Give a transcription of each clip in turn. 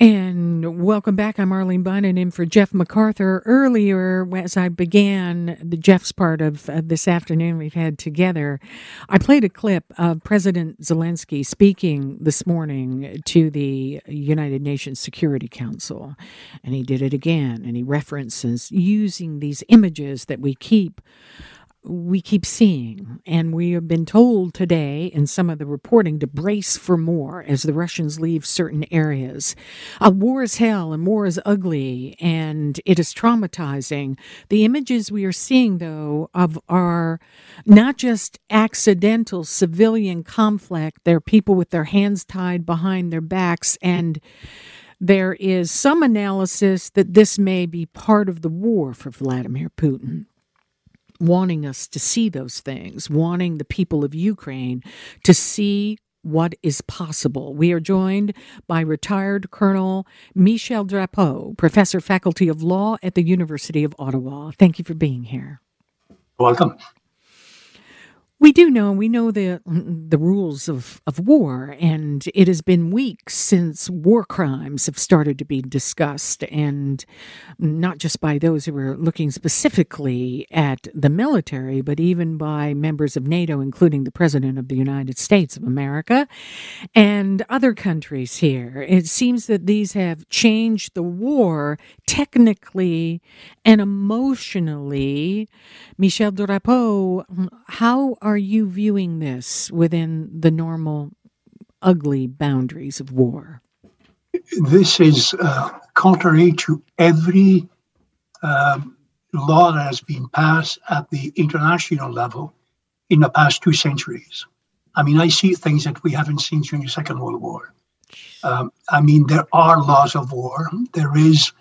And welcome back. I'm Arlene Bynon in for Jeff McArthur. Earlier, as I began the Jeff's part of uh, this afternoon we've had together, I played a clip of President Zelensky speaking this morning to the United Nations Security Council. And he did it again, and he references using these images that we keep we keep seeing, and we have been told today in some of the reporting to brace for more as the Russians leave certain areas. Uh, war is hell and war is ugly and it is traumatizing. The images we are seeing, though, of are not just accidental civilian conflict, they're people with their hands tied behind their backs and there is some analysis that this may be part of the war for Vladimir Putin wanting us to see those things, wanting the people of Ukraine to see what is possible. We are joined by retired Colonel Michel Drapeau, professor faculty of law at the University of Ottawa. Thank you for being here. Welcome. We do know, we know the the rules of, of war, and it has been weeks since war crimes have started to be discussed, and not just by those who are looking specifically at the military, but even by members of NATO, including the President of the United States of America and other countries here. It seems that these have changed the war technically and emotionally. Michel Drapeau, how are you viewing this within the normal ugly boundaries of war? This is uh, contrary to every uh, law that has been passed at the international level in the past two centuries. I mean, I see things that we haven't seen during the Second World War. Um, I mean, there are laws of war. There is,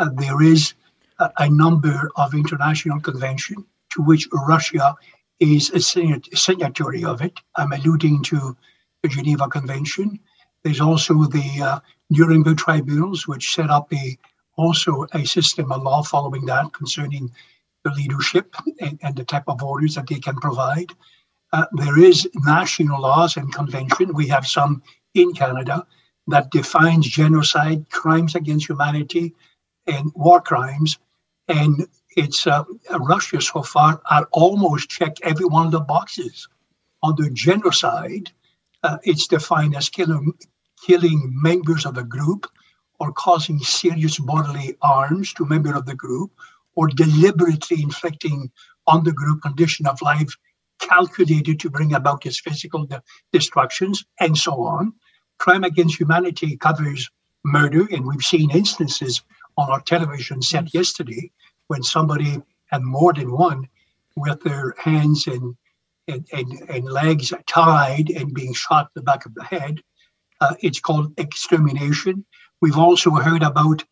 uh, there is a, a number of international conventions to which Russia is a signatory of it. I'm alluding to the Geneva Convention. There's also the uh, Nuremberg tribunals, which set up a also a system of law following that concerning the leadership and, and the type of orders that they can provide. Uh, there is national laws and convention. We have some in Canada that defines genocide, crimes against humanity, and war crimes. And it's uh, Russia so far had almost checked every one of the boxes. On the genocide, uh, it's defined as killing, killing members of a group or causing serious bodily harms to a member of the group or deliberately inflicting on the group condition of life calculated to bring about its physical de- destructions and so on. Crime against humanity covers murder, and we've seen instances on our television set yesterday when somebody had more than one with their hands and and, and, and legs tied and being shot in the back of the head. Uh, it's called extermination. We've also heard about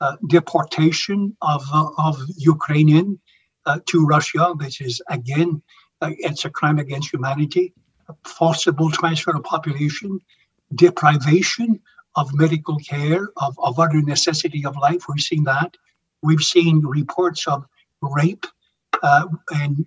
uh, deportation of, uh, of Ukrainian uh, to Russia, which is again, uh, it's a crime against humanity. Forcible transfer of population, deprivation of medical care, of, of other necessity of life. We've seen that. We've seen reports of rape uh, and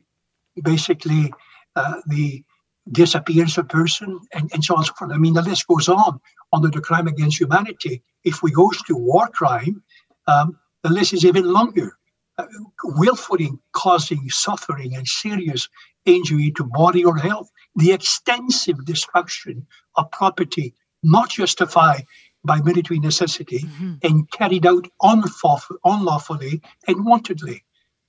basically uh, the disappearance of person and, and so on and so forth. I mean, the list goes on under the crime against humanity. If we go to war crime, um, the list is even longer. Uh, willfully causing suffering and serious injury to body or health, the extensive destruction of property not justified by military necessity mm-hmm. and carried out unlawfully and wantedly,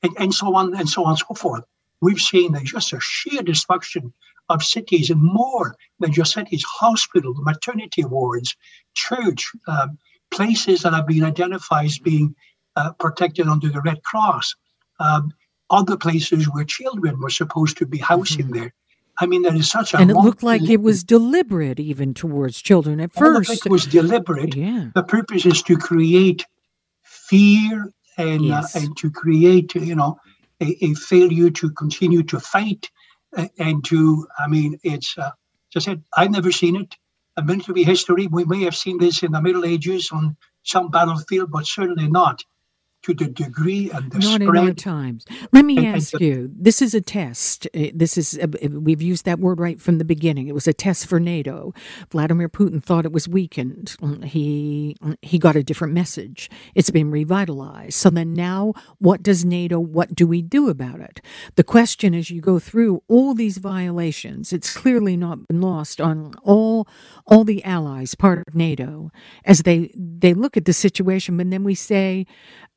and, and so on and so on and so forth. We've seen just a sheer destruction of cities and more than just cities, hospital, maternity wards, church, um, places that have been identified as being uh, protected under the Red Cross, um, other places where children were supposed to be housing mm-hmm. there. I mean, there is such a and it looked like it was deliberate even towards children at first. it was deliberate. Yeah. The purpose is to create fear and uh, yes. uh, and to create you know a, a, failure to continue to fight uh, and to I mean it's uh, just said I've never seen it. A military history we may have seen this in the Middle Ages on some battlefield, but certainly not to the degree and the Not spread. in our times. Let me And- and ask the- you. This is a test. Uh, This is uh, we've used that word right from the beginning. It was a test for NATO. Vladimir Putin thought it was weakened. He he got a different message. It's been revitalized. So then now, what does NATO? What do we do about it? The question as you go through all these violations, it's clearly not been lost on all all the allies, part of NATO, as they they look at the situation. But then we say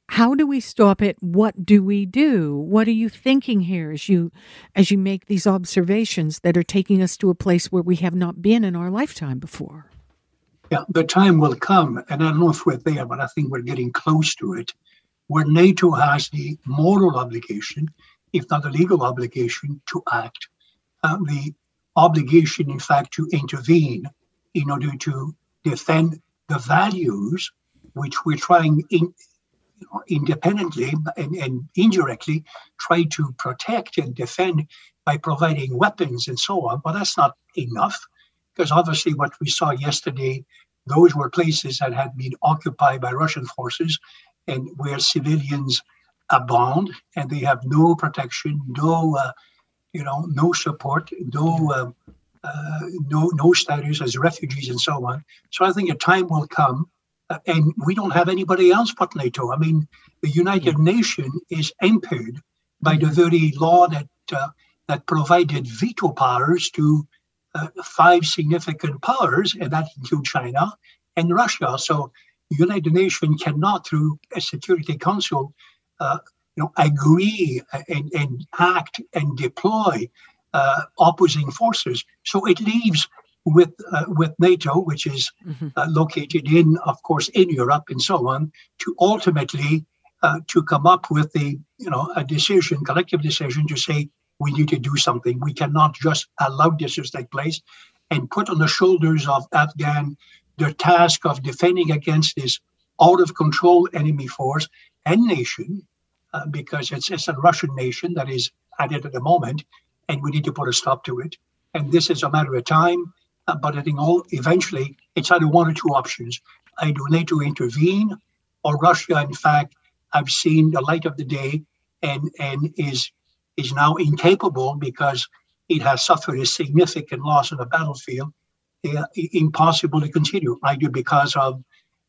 how do we stop it? What do we do? What are you thinking here as you as you make these observations that are taking us to a place where we have not been in our lifetime before? Yeah, the time will come, and I don't know if we're there, but I think we're getting close to it, where NATO has the moral obligation, if not the legal obligation, to act, uh, the obligation, in fact, to intervene in order to defend the values which we're trying in, independently and, and indirectly try to protect and defend by providing weapons and so on. But that's not enough because obviously what we saw yesterday, those were places that had been occupied by Russian forces and where civilians abound and they have no protection, no, uh, you know, no support, no, uh, uh, no, no status as refugees and so on. So I think a time will come, and we don't have anybody else but NATO. I mean, the United Nations is impaired by the very law that uh, that provided veto powers to uh, five significant powers, and that includes China and Russia. So the United Nations cannot, through a Security Council, uh, you know, agree and, and act and deploy uh, opposing forces. So it leaves with uh, with NATO, which is Mhm. uh, located in, of course, in Europe and so on, to ultimately uh, to come up with a you know a decision, collective decision to say we need to do something. We cannot just allow this to take place and put on the shoulders of Afghan the task of defending against this out of control enemy force and nation, uh, because it's, it's a Russian nation that is at it at the moment, and we need to put a stop to it. And this is a matter of time, but I think all eventually it's either one or two options. Either NATO intervene, or Russia, in fact, I've seen the light of the day and and is is now incapable because it has suffered a significant loss on the battlefield, uh, impossible to continue, either because of,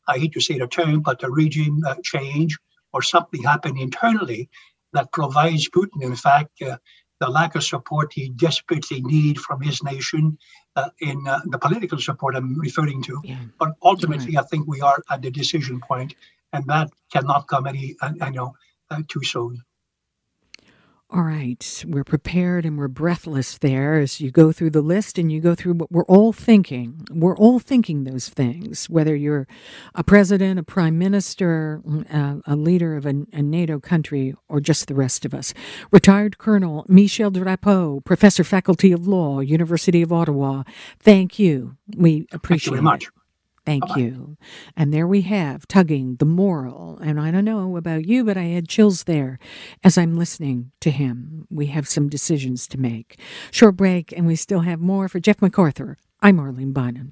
I hate to say the term, but the regime uh, change or something happened internally that provides Putin, in fact, uh, the lack of support he desperately need from his nation uh, in uh, the political support I'm referring to. yeah But ultimately, I think we are at the decision point, and that cannot come any, uh, I know, uh, too soon. All right, we're prepared and we're breathless there as you go through the list and you go through what we're all thinking. We're all thinking those things, whether you're a president, a prime minister, uh, a leader of a, a NATO country, or just the rest of us. Retired Colonel Michel Drapeau, Professor, Faculty of Law, University of Ottawa. Thank you. We appreciate Thank you very much. it. Thank Bye-bye. you. And there we have tugging the moral. And I don't know about you, but I had chills there as I'm listening to him. We have some decisions to make. Short break, and we still have more for Jeff McArthur. I'm Arlene Bynon.